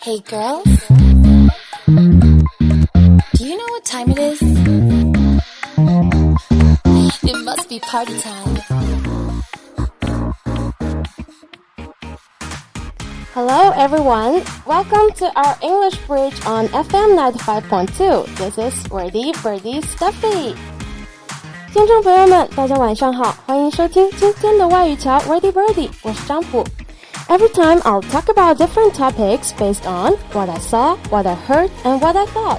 Hey girls, do you know what time it is? It must be party time. Hello everyone, welcome to our English Bridge on FM 95.2. This is Wordy Birdie Stuffy. 听众朋友们，大家晚上好，欢迎收听今天的外语桥 Wordy Birdie，我是张普。 Every time I'll talk about different topics based on what I saw, what I heard, and what I thought.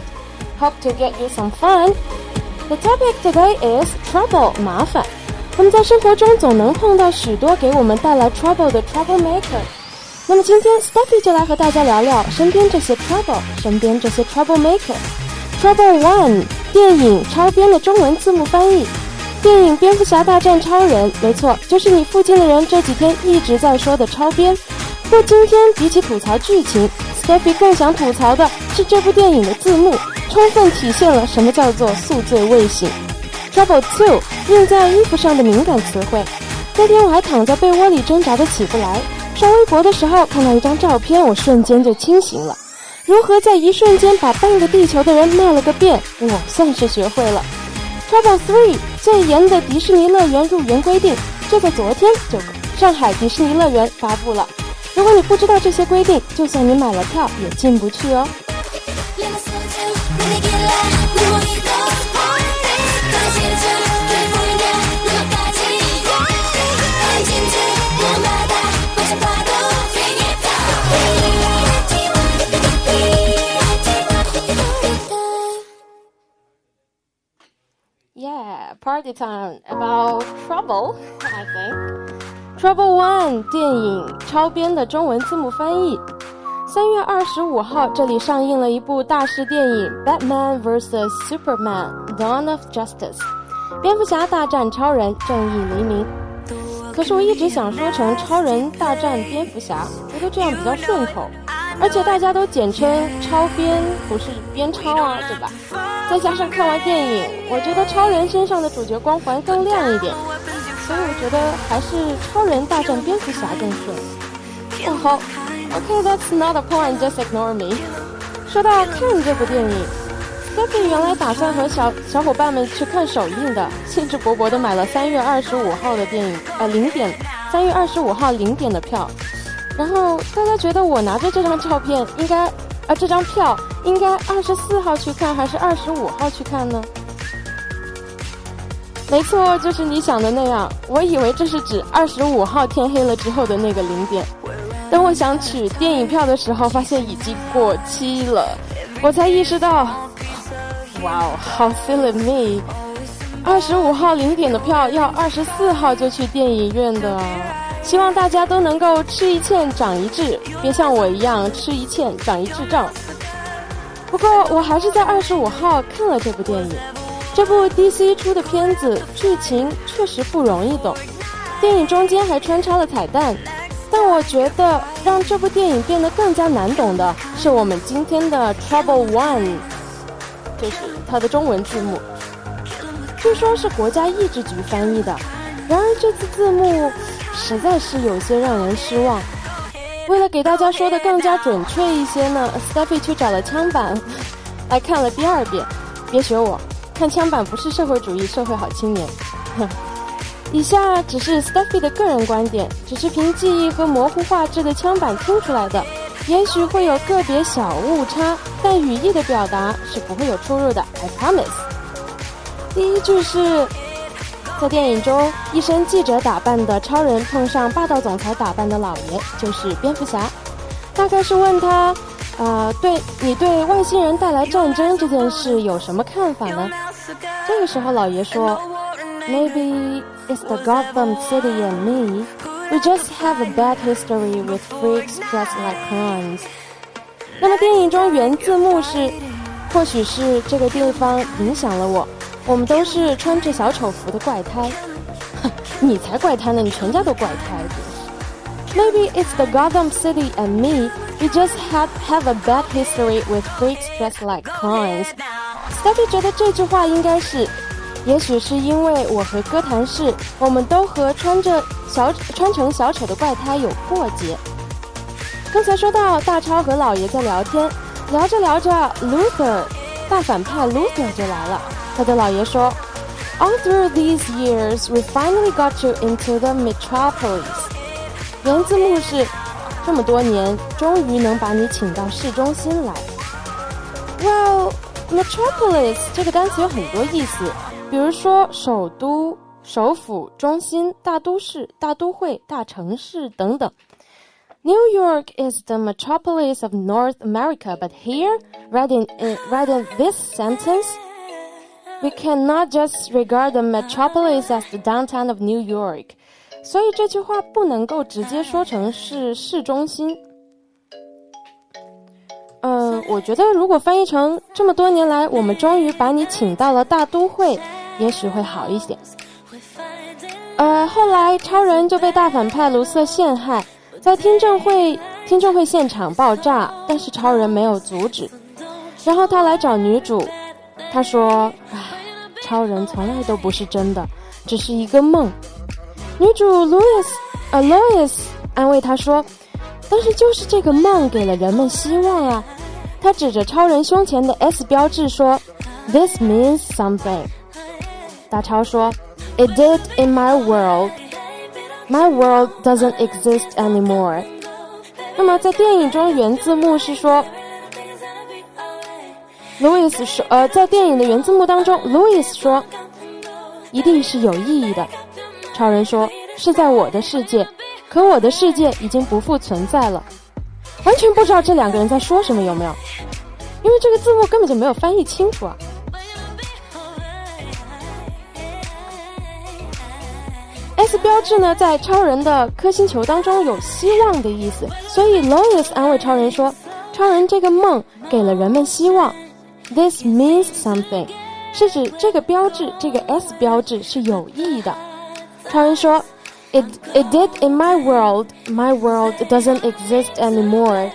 Hope to get you some fun. The topic today is trouble 麻烦。我们在生活中总能碰到许多给我们带来 trouble 的 troublemaker。那么今天 Steffi 就来和大家聊聊身边这些 trouble，身边这些 troublemaker。Trouble One 电影超编的中文字幕翻译。 电影《蝙蝠侠大战超人》，没错，就是你附近的人这几天一直在说的超编。不过今天比起吐槽剧情，Steffi 更想吐槽的是这部电影的字幕，充分体现了什么叫做宿醉未醒。Trouble Two 印在衣服上的敏感词汇。那天我还躺在被窝里挣扎的起不来，刷微博的时候看到一张照片，我瞬间就清醒了。如何在一瞬间把半个地球的人骂了个遍，我算是学会了。Trouble Three 最严的迪士尼乐园入园规定，就在昨天就上海迪士尼乐园发布了。如果你不知道这些规定，就算你买了票也进不去哦。Party time about trouble, I think. Trouble One 电影超编的中文字幕翻译。三月二十五号，这里上映了一部大师电影《Batman vs Superman: Dawn of Justice》，蝙蝠侠大战超人，正义黎明。可是我一直想说成超人大战蝙蝠侠，觉得这样比较顺口，而且大家都简称超编，不是编超啊，对吧？再加上看完电影，我觉得超人身上的主角光环更亮一点。所以我觉得还是超人大战蝙蝠侠更顺。哦好，OK，that's not a point，just ignore me。说到看这部电影，Stephy 原来打算和小小伙伴们去看首映的，兴致勃勃的买了三月二十五号的电影，呃零点，三月二十五号零点的票。然后大家觉得我拿着这张照片应该，啊这张票应该二十四号去看还是二十五号去看呢？没错，就是你想的那样。我以为这是指二十五号天黑了之后的那个零点。等我想取电影票的时候，发现已经过期了，我才意识到，哇哦，好 silly me！二十五号零点的票要二十四号就去电影院的。希望大家都能够吃一堑长一智，别像我一样吃一堑长一智障。不过我还是在二十五号看了这部电影。这部 DC 出的片子剧情确实不容易懂，电影中间还穿插了彩蛋，但我觉得让这部电影变得更加难懂的是我们今天的 Trouble One，就是它的中文字幕，据说是国家译制局翻译的，然而这次字幕实在是有些让人失望。为了给大家说的更加准确一些呢，Stephy 去找了枪版来看了第二遍，别学我。看枪版不是社会主义社会好青年，哼。以下只是 Steffy 的个人观点，只是凭记忆和模糊画质的枪版听出来的，也许会有个别小误差，但语义的表达是不会有出入的，I promise。第一句是在电影中，一身记者打扮的超人碰上霸道总裁打扮的老爷，就是蝙蝠侠，大概是问他，呃，对你对外星人带来战争这件事有什么看法呢？这个时候，老爷说：“Maybe it's the Gotham City and me. We just have a bad history with freaks dressed like clowns.” 那么电影中原字幕是：“或许是这个地方影响了我，我们都是穿着小丑服的怪胎。”哼，你才怪胎呢！你全家都怪胎。Maybe it's the Gotham City and me. We just have have a bad history with freaks dressed like clowns. Stephy 觉得这句话应该是，也许是因为我和哥谭市，我们都和穿着小穿成小丑的怪胎有过节。刚才说到大超和老爷在聊天，聊着聊着，Luther 大反派 Luther 就来了。他对老爷说：“All through these years, we finally got you into the metropolis。”原字幕是：这么多年，终于能把你请到市中心来。Well, metropolis 这个单词有很多意思，比如说首都、首府、中心、大都市、大都会、大城市等等。New York is the metropolis of North America, but here, right in, uh, right in this sentence, we cannot just regard the metropolis as the downtown of New York. 所以这句话不能够直接说成是市中心。嗯，我觉得如果翻译成这么多年来，我们终于把你请到了大都会，也许会好一些。呃，后来超人就被大反派卢瑟陷害。在听证会，听证会现场爆炸，但是超人没有阻止。然后他来找女主，他说：“唉，超人从来都不是真的，只是一个梦。”女主 Louis Alois 安慰他说：“但是就是这个梦给了人们希望啊。”他指着超人胸前的 S 标志说：“This means something。”大超说：“It did in my world。” My world doesn't exist anymore。那么在电影中原字幕是说，Louis 说，呃，在电影的原字幕当中，Louis 说，一定是有意义的。超人说是在我的世界，可我的世界已经不复存在了。完全不知道这两个人在说什么，有没有？因为这个字幕根本就没有翻译清楚啊。S 标志呢，在超人的颗星球当中有希望的意思，所以 Louis 安慰超人说：“超人这个梦给了人们希望。This means something，是指这个标志，这个 S 标志是有意义的。”超人说：“It it did in my world. My world doesn't exist anymore。”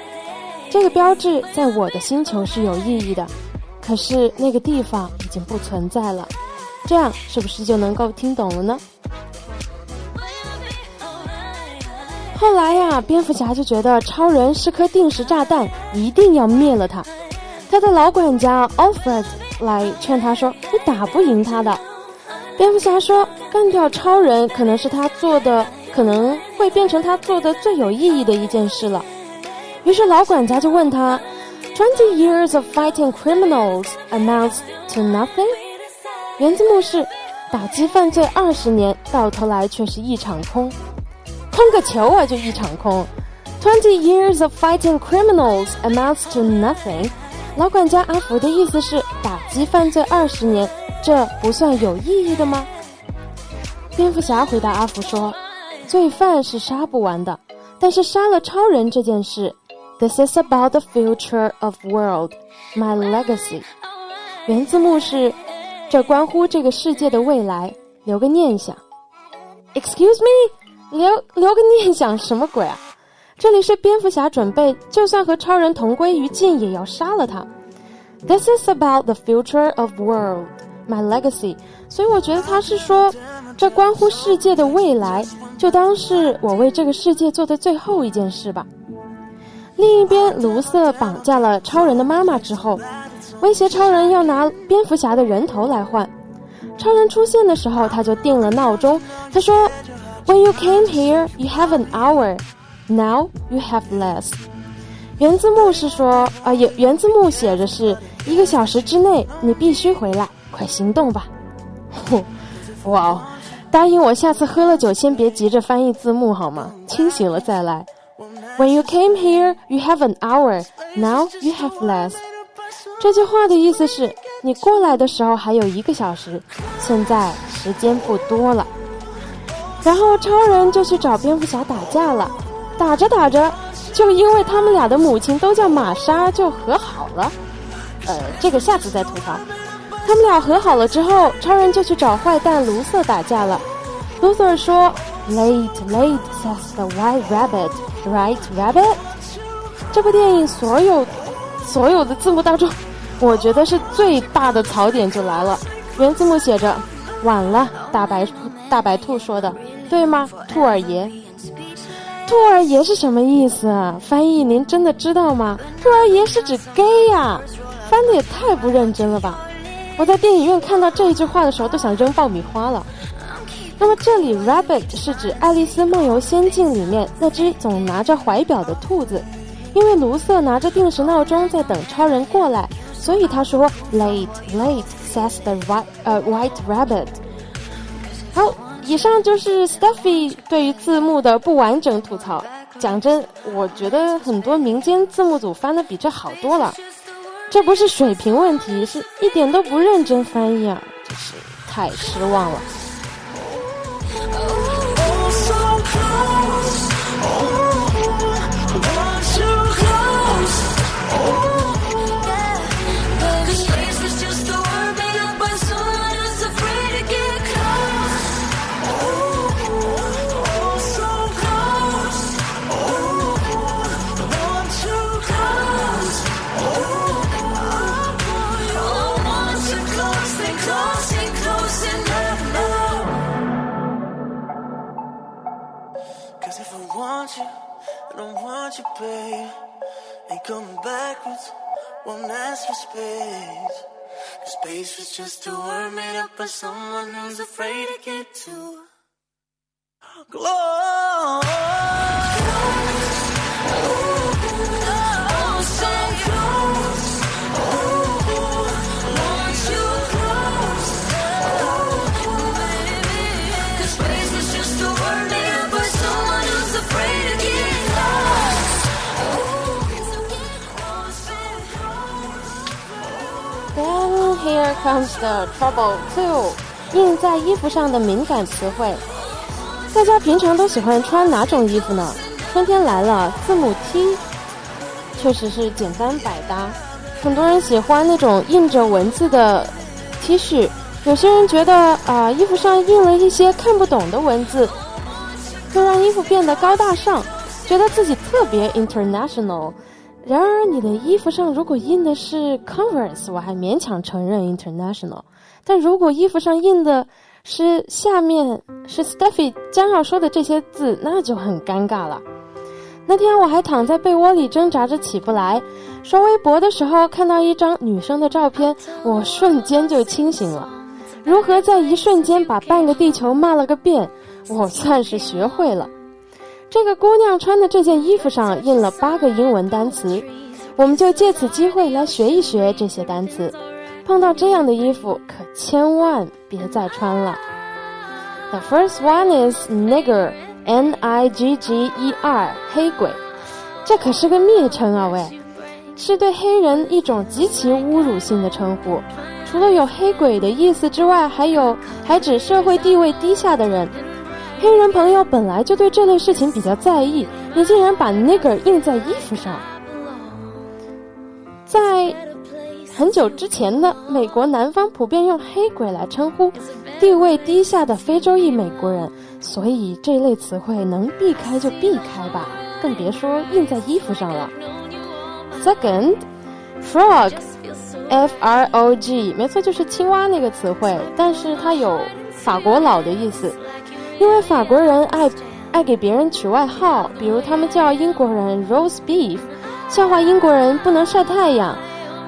这个标志在我的星球是有意义的，可是那个地方已经不存在了。这样是不是就能够听懂了呢？后来呀，蝙蝠侠就觉得超人是颗定时炸弹，一定要灭了他。他的老管家 Alfred 来劝他说：“你打不赢他的。”蝙蝠侠说：“干掉超人可能是他做的，可能会变成他做的最有意义的一件事了。”于是老管家就问他：“Twenty years of fighting criminals amounts to nothing？” 原字幕是：“打击犯罪二十年，到头来却是一场空。”空个球啊，就一场空。Twenty years of fighting criminals amounts to nothing。老管家阿福的意思是打击犯罪二十年，这不算有意义的吗？蝙蝠侠回答阿福说：“罪犯是杀不完的，但是杀了超人这件事，This is about the future of world, my legacy。”原字幕是：这关乎这个世界的未来，留个念想。Excuse me。留留个念想什么鬼啊？这里是蝙蝠侠准备，就算和超人同归于尽，也要杀了他。This is about the future of world, my legacy。所以我觉得他是说，这关乎世界的未来，就当是我为这个世界做的最后一件事吧。另一边，卢瑟绑架了超人的妈妈之后，威胁超人要拿蝙蝠侠的人头来换。超人出现的时候，他就定了闹钟，他说。When you came here, you have an hour. Now you have less. 原字幕是说啊，原原字幕写着是一个小时之内你必须回来，快行动吧！呼，哇哦！答应我，下次喝了酒先别急着翻译字幕好吗？清醒了再来。When you came here, you have an hour. Now you have less. 这句话的意思是你过来的时候还有一个小时，现在时间不多了。然后超人就去找蝙蝠侠打架了，打着打着，就因为他们俩的母亲都叫玛莎，就和好了。呃，这个下次再吐槽。他们俩和好了之后，超人就去找坏蛋卢瑟打架了。卢瑟说：“Late, late says the white rabbit, right, rabbit？” 这部电影所有所有的字幕当中，我觉得是最大的槽点就来了。原字幕写着：“晚了，大白大白兔说的。”对吗，兔儿爷？兔儿爷是什么意思？翻译您真的知道吗？兔儿爷是指 gay 呀，翻的也太不认真了吧！我在电影院看到这一句话的时候，都想扔爆米花了。那么这里 rabbit 是指《爱丽丝梦游仙境》里面那只总拿着怀表的兔子，因为卢瑟拿着定时闹钟在等超人过来，所以他说 late late says the white 呃 white rabbit。好，以上就是 Steffi 对于字幕的不完整吐槽。讲真，我觉得很多民间字幕组翻的比这好多了。这不是水平问题，是一点都不认真翻译啊，真是太失望了。Space The space was just a word made up by someone who's afraid to get too close.《Here Comes the Trouble Too》印在衣服上的敏感词汇。大家平常都喜欢穿哪种衣服呢？春天来了，字母 T 确实是简单百搭。很多人喜欢那种印着文字的 T 恤，有些人觉得啊，衣服上印了一些看不懂的文字，会让衣服变得高大上，觉得自己特别 international。然而，你的衣服上如果印的是 Converse，我还勉强承认 international。但如果衣服上印的是下面是 Steffi 将要说的这些字，那就很尴尬了。那天我还躺在被窝里挣扎着起不来，刷微博的时候看到一张女生的照片，我瞬间就清醒了。如何在一瞬间把半个地球骂了个遍，我算是学会了。这个姑娘穿的这件衣服上印了八个英文单词，我们就借此机会来学一学这些单词。碰到这样的衣服，可千万别再穿了。The first one is nigger，N-I-G-G-E-R，黑鬼。这可是个蔑称啊喂，是对黑人一种极其侮辱性的称呼。除了有黑鬼的意思之外，还有还指社会地位低下的人。黑人朋友本来就对这类事情比较在意，你竟然把 nigger 印在衣服上。在很久之前呢，美国南方普遍用黑鬼来称呼地位低下的非洲裔美国人，所以这类词汇能避开就避开吧，更别说印在衣服上了。Second，frog，f r o g，没错，就是青蛙那个词汇，但是它有法国佬的意思。因为法国人爱爱给别人取外号，比如他们叫英国人 roast beef，笑话英国人不能晒太阳，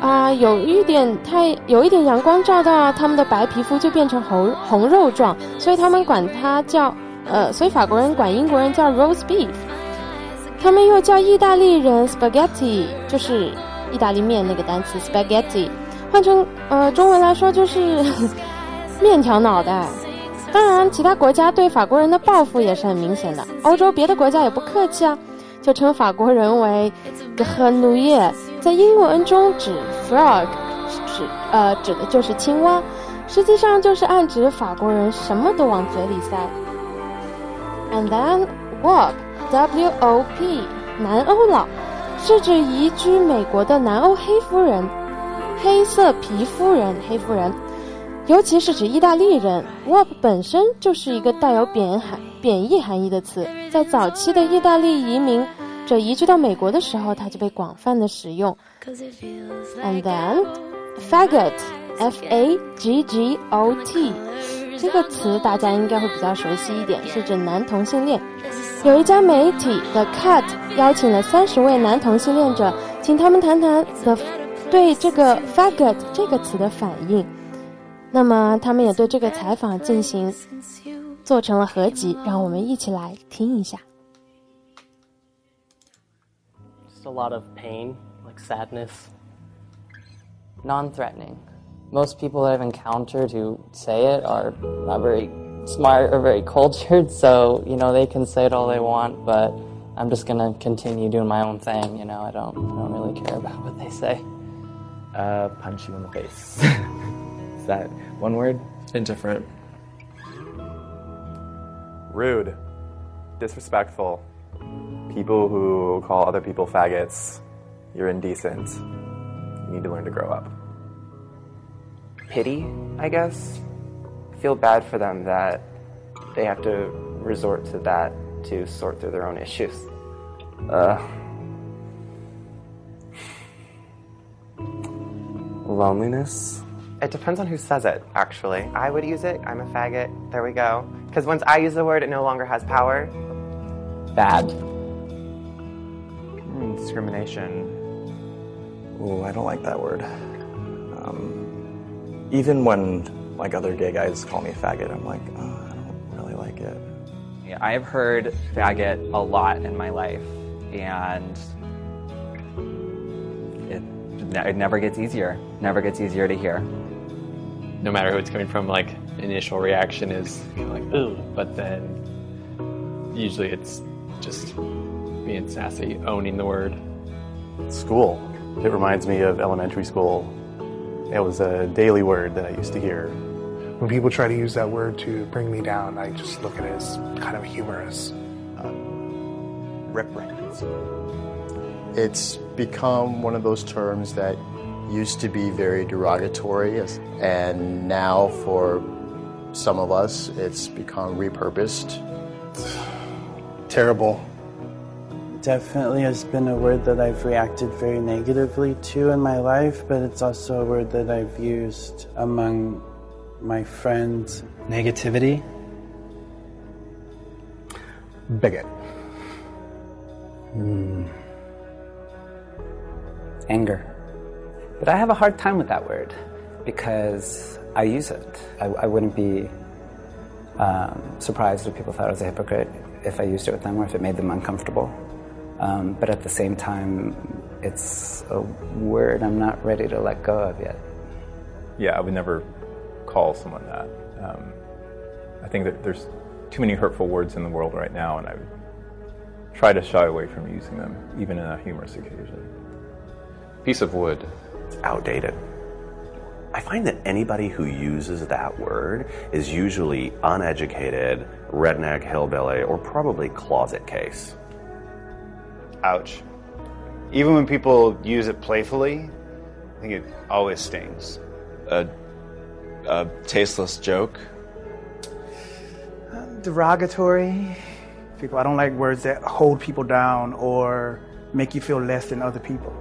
啊，有一点太有一点阳光照到他们的白皮肤就变成红红肉状，所以他们管它叫呃，所以法国人管英国人叫 roast beef。他们又叫意大利人 spaghetti，就是意大利面那个单词 spaghetti，换成呃中文来说就是 面条脑袋。当然，其他国家对法国人的报复也是很明显的。欧洲别的国家也不客气啊，就称法国人为 g r e n u i l 在英文中指 frog，指呃指的就是青蛙，实际上就是暗指法国人什么都往嘴里塞。And then wop，W-O-P，南欧佬，是指移居美国的南欧黑夫人，黑色皮肤人，黑夫人。尤其是指意大利人，wop 本身就是一个带有贬含贬义含义的词，在早期的意大利移民者移居到美国的时候，它就被广泛的使用。And then faggot，f-a-g-g-o-t，这个词大家应该会比较熟悉一点，是指男同性恋。有一家媒体 The Cut 邀请了三十位男同性恋者，请他们谈谈 The 对这个 faggot 这个词的反应。那么他们也对这个采访进行做成了合集，让我们一起来听一下。Just a lot of pain, like sadness. Non-threatening. Most people that I've encountered who say it are not very smart or very cultured, so you know they can say it all they want, but I'm just gonna continue doing my own thing. You know, I don't, I don't really care about what they say. Uh, punch you in the face. Is that one word? Indifferent. Rude. Disrespectful. People who call other people faggots. You're indecent. You need to learn to grow up. Pity, I guess. Feel bad for them that they have to resort to that to sort through their own issues. Uh, loneliness? It depends on who says it, actually. I would use it. I'm a faggot. There we go. Because once I use the word, it no longer has power. Bad. Mm, discrimination. Oh, I don't like that word. Um, even when like other gay guys call me faggot, I'm like, oh, I don't really like it. Yeah, I have heard faggot a lot in my life, and it, it never gets easier. Never gets easier to hear. No matter who it's coming from, like initial reaction is like ooh, but then usually it's just being sassy, owning the word. School. It reminds me of elementary school. It was a daily word that I used to hear. When people try to use that word to bring me down, I just look at it as kind of humorous. Rip records. It's become one of those terms that used to be very derogatory, and now for some of us, it's become repurposed. Terrible. Definitely has been a word that I've reacted very negatively to in my life, but it's also a word that I've used among my friends. Negativity. Bigot. Mm. Anger. But I have a hard time with that word because I use it. I, I wouldn't be um, surprised if people thought I was a hypocrite if I used it with them or if it made them uncomfortable. Um, but at the same time, it's a word I'm not ready to let go of yet. Yeah, I would never call someone that. Um, I think that there's too many hurtful words in the world right now, and I would try to shy away from using them, even in a humorous occasion. Piece of wood. It's outdated. I find that anybody who uses that word is usually uneducated, redneck, hillbilly, or probably closet case. Ouch. Even when people use it playfully, I think it always stings. A, a tasteless joke. Uh, derogatory. People, I don't like words that hold people down or make you feel less than other people.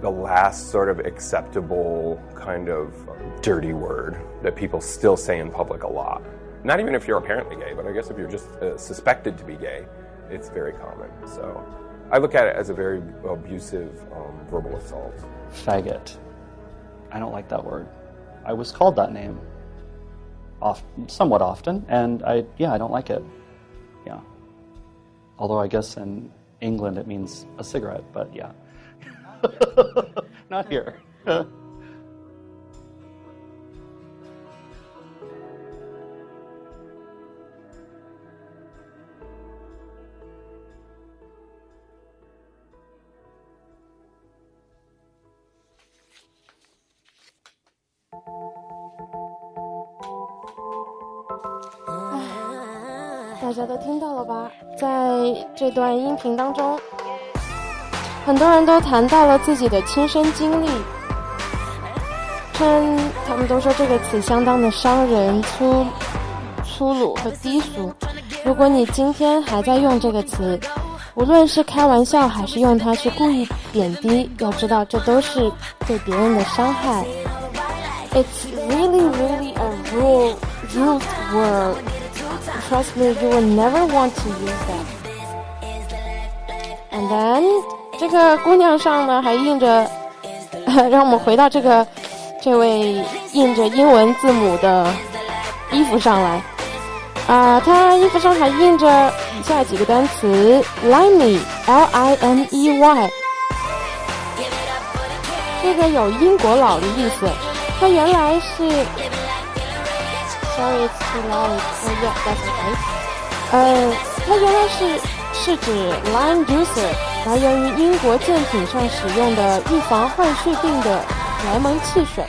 The last sort of acceptable kind of dirty word that people still say in public a lot. Not even if you're apparently gay, but I guess if you're just uh, suspected to be gay, it's very common. So I look at it as a very abusive um, verbal assault. Faggot. I don't like that word. I was called that name somewhat often, and I, yeah, I don't like it. Yeah. Although I guess in England it means a cigarette, but yeah. Not here. 大家都听到了吧？在这段音频当中，很多人都谈到了自己的亲身经历，称他们都说这个词相当的伤人、粗粗鲁和低俗。如果你今天还在用这个词，无论是开玩笑还是用它去故意贬低，要知道这都是对别人的伤害。It's really, really a rude, rude word. Trust me, you will never want to use that. And then 这个姑娘上呢还印着，让我们回到这个这位印着英文字母的衣服上来。啊，她衣服上还印着以下几个单词：lime，l-i-m-e-y。这个有英国佬的意思。它原来是，sorry it's too loud. Oh yeah, that's okay. 呃，它原来是是指 lime juicer 来源于英国舰艇上使用的预防坏血病的莱蒙汽水。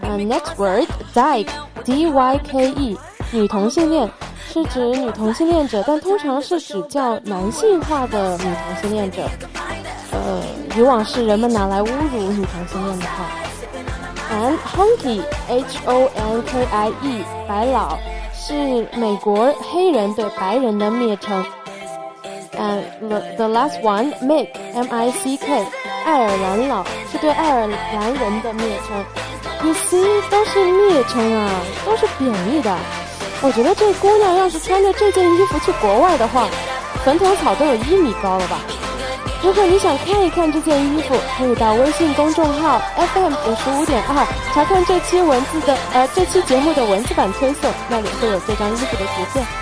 呃，next word dyke，d y k e，女同性恋是指女同性恋者，但通常是指较男性化的女同性恋者。呃，以往是人们拿来侮辱女同性恋的话。And honky，h o n k i e，白老是美国黑人对白人的蔑称。And the the last one，Mick，m i c k，爱尔兰佬是对爱尔兰人的蔑称。You see，都是蔑称啊，都是贬义的。我觉得这姑娘要是穿着这件衣服去国外的话，坟头草都有一米高了吧。如果你想看一看这件衣服，可以到微信公众号 FM 九十五点二查看这期文字的呃这期节目的文字版推送，那里会有这张衣服的图片。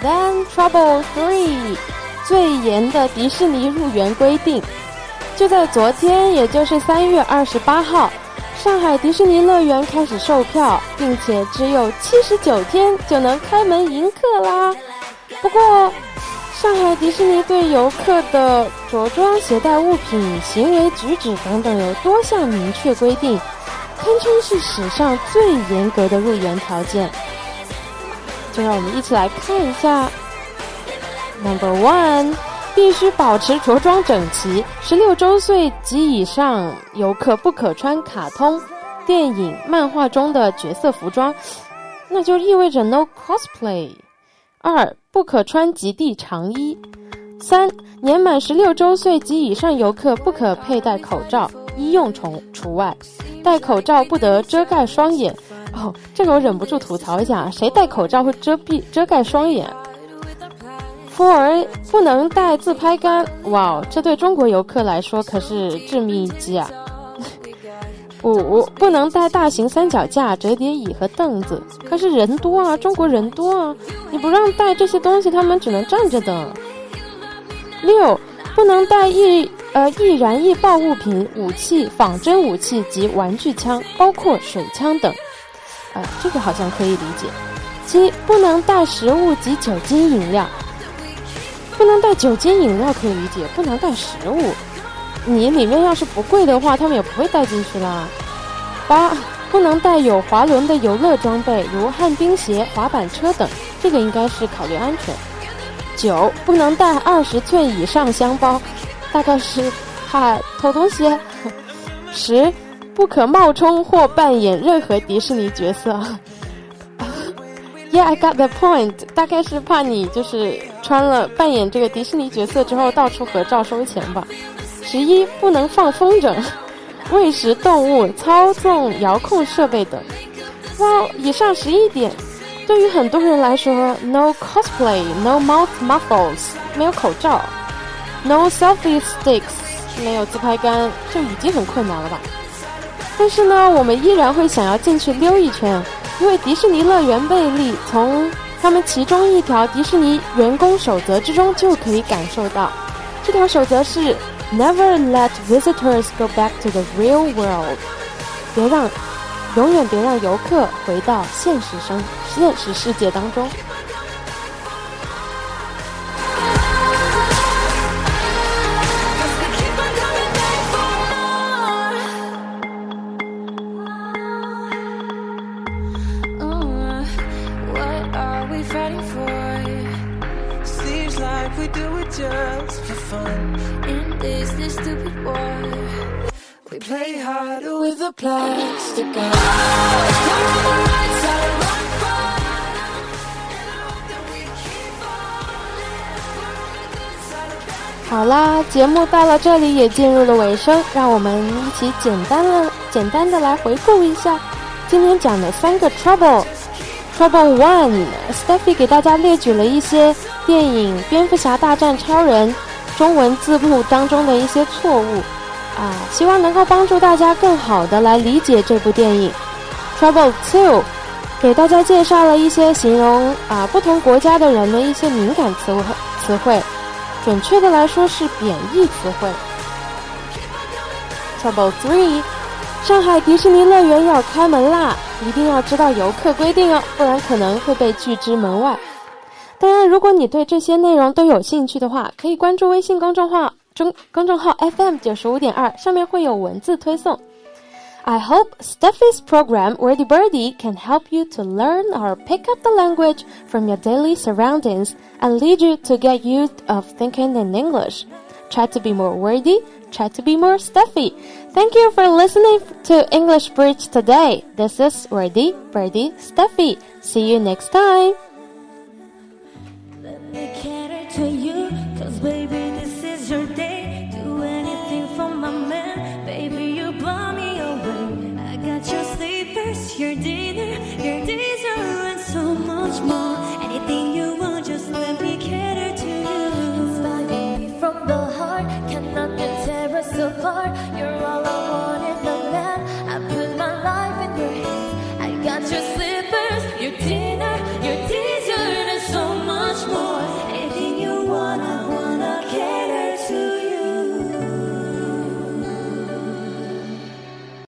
Then trouble three，最严的迪士尼入园规定，就在昨天，也就是三月二十八号，上海迪士尼乐园开始售票，并且只有七十九天就能开门迎客啦。不过，上海迪士尼对游客的着装、携带物品、行为举止等等有多项明确规定，堪称是史上最严格的入园条件。就让我们一起来看一下。Number one，必须保持着装整齐。十六周岁及以上游客不可穿卡通、电影、漫画中的角色服装，那就意味着 no cosplay。二，不可穿极地长衣。三，年满十六周岁及以上游客不可佩戴口罩，医用除除外。戴口罩不得遮盖双眼。哦，这个我忍不住吐槽一下，谁戴口罩会遮蔽遮盖双眼？Four 不能带自拍杆，哇哦，这对中国游客来说可是致命一击啊！五不能带大型三脚架、折叠椅和凳子，可是人多啊，中国人多啊，你不让带这些东西，他们只能站着等。六不能带易呃易燃易爆物品、武器、仿真武器及玩具枪，包括水枪等。这个好像可以理解。七，不能带食物及酒精饮料。不能带酒精饮料可以理解，不能带食物。你里面要是不贵的话，他们也不会带进去啦。八，不能带有滑轮的游乐装备，如旱冰鞋、滑板车等，这个应该是考虑安全。九，不能带二十寸以上箱包，大概是怕偷东西。十。不可冒充或扮演任何迪士尼角色。Yeah, I got the point。大概是怕你就是穿了扮演这个迪士尼角色之后到处合照收钱吧。十一，不能放风筝、喂食动物、操纵遥控设备等。哇，以上十一点，对于很多人来说，no cosplay, no mouth muffles，没有口罩，no selfie sticks，没有自拍杆，就已经很困难了吧。但是呢，我们依然会想要进去溜一圈，因为迪士尼乐园魅力从他们其中一条迪士尼员工守则之中就可以感受到。这条守则是 Never let visitors go back to the real world，别让，永远别让游客回到现实生现实世界当中。节目到了这里也进入了尾声，让我们一起简单的简单的来回顾一下今天讲的三个 trouble。Trouble One，Steffi 给大家列举了一些电影《蝙蝠侠大战超人》中文字幕当中的一些错误，啊，希望能够帮助大家更好的来理解这部电影。Trouble Two，给大家介绍了一些形容啊不同国家的人的一些敏感词汇词汇，准确的来说是贬义词汇。Trouble Three。上海迪士尼乐园要开门啦，一定要知道游客规定哦，不然可能会被拒之门外。当然，如果你对这些内容都有兴趣的话，可以关注微信公众号中公众号 FM 九十五点二，上面会有文字推送。I hope Steffi's program Wordy Birdie can help you to learn or pick up the language from your daily surroundings and lead you to get used of thinking in English. Try to be more wordy try to be more Steffi. Thank you for listening to English Bridge today. This is Wordy Birdie Steffi. See you next time.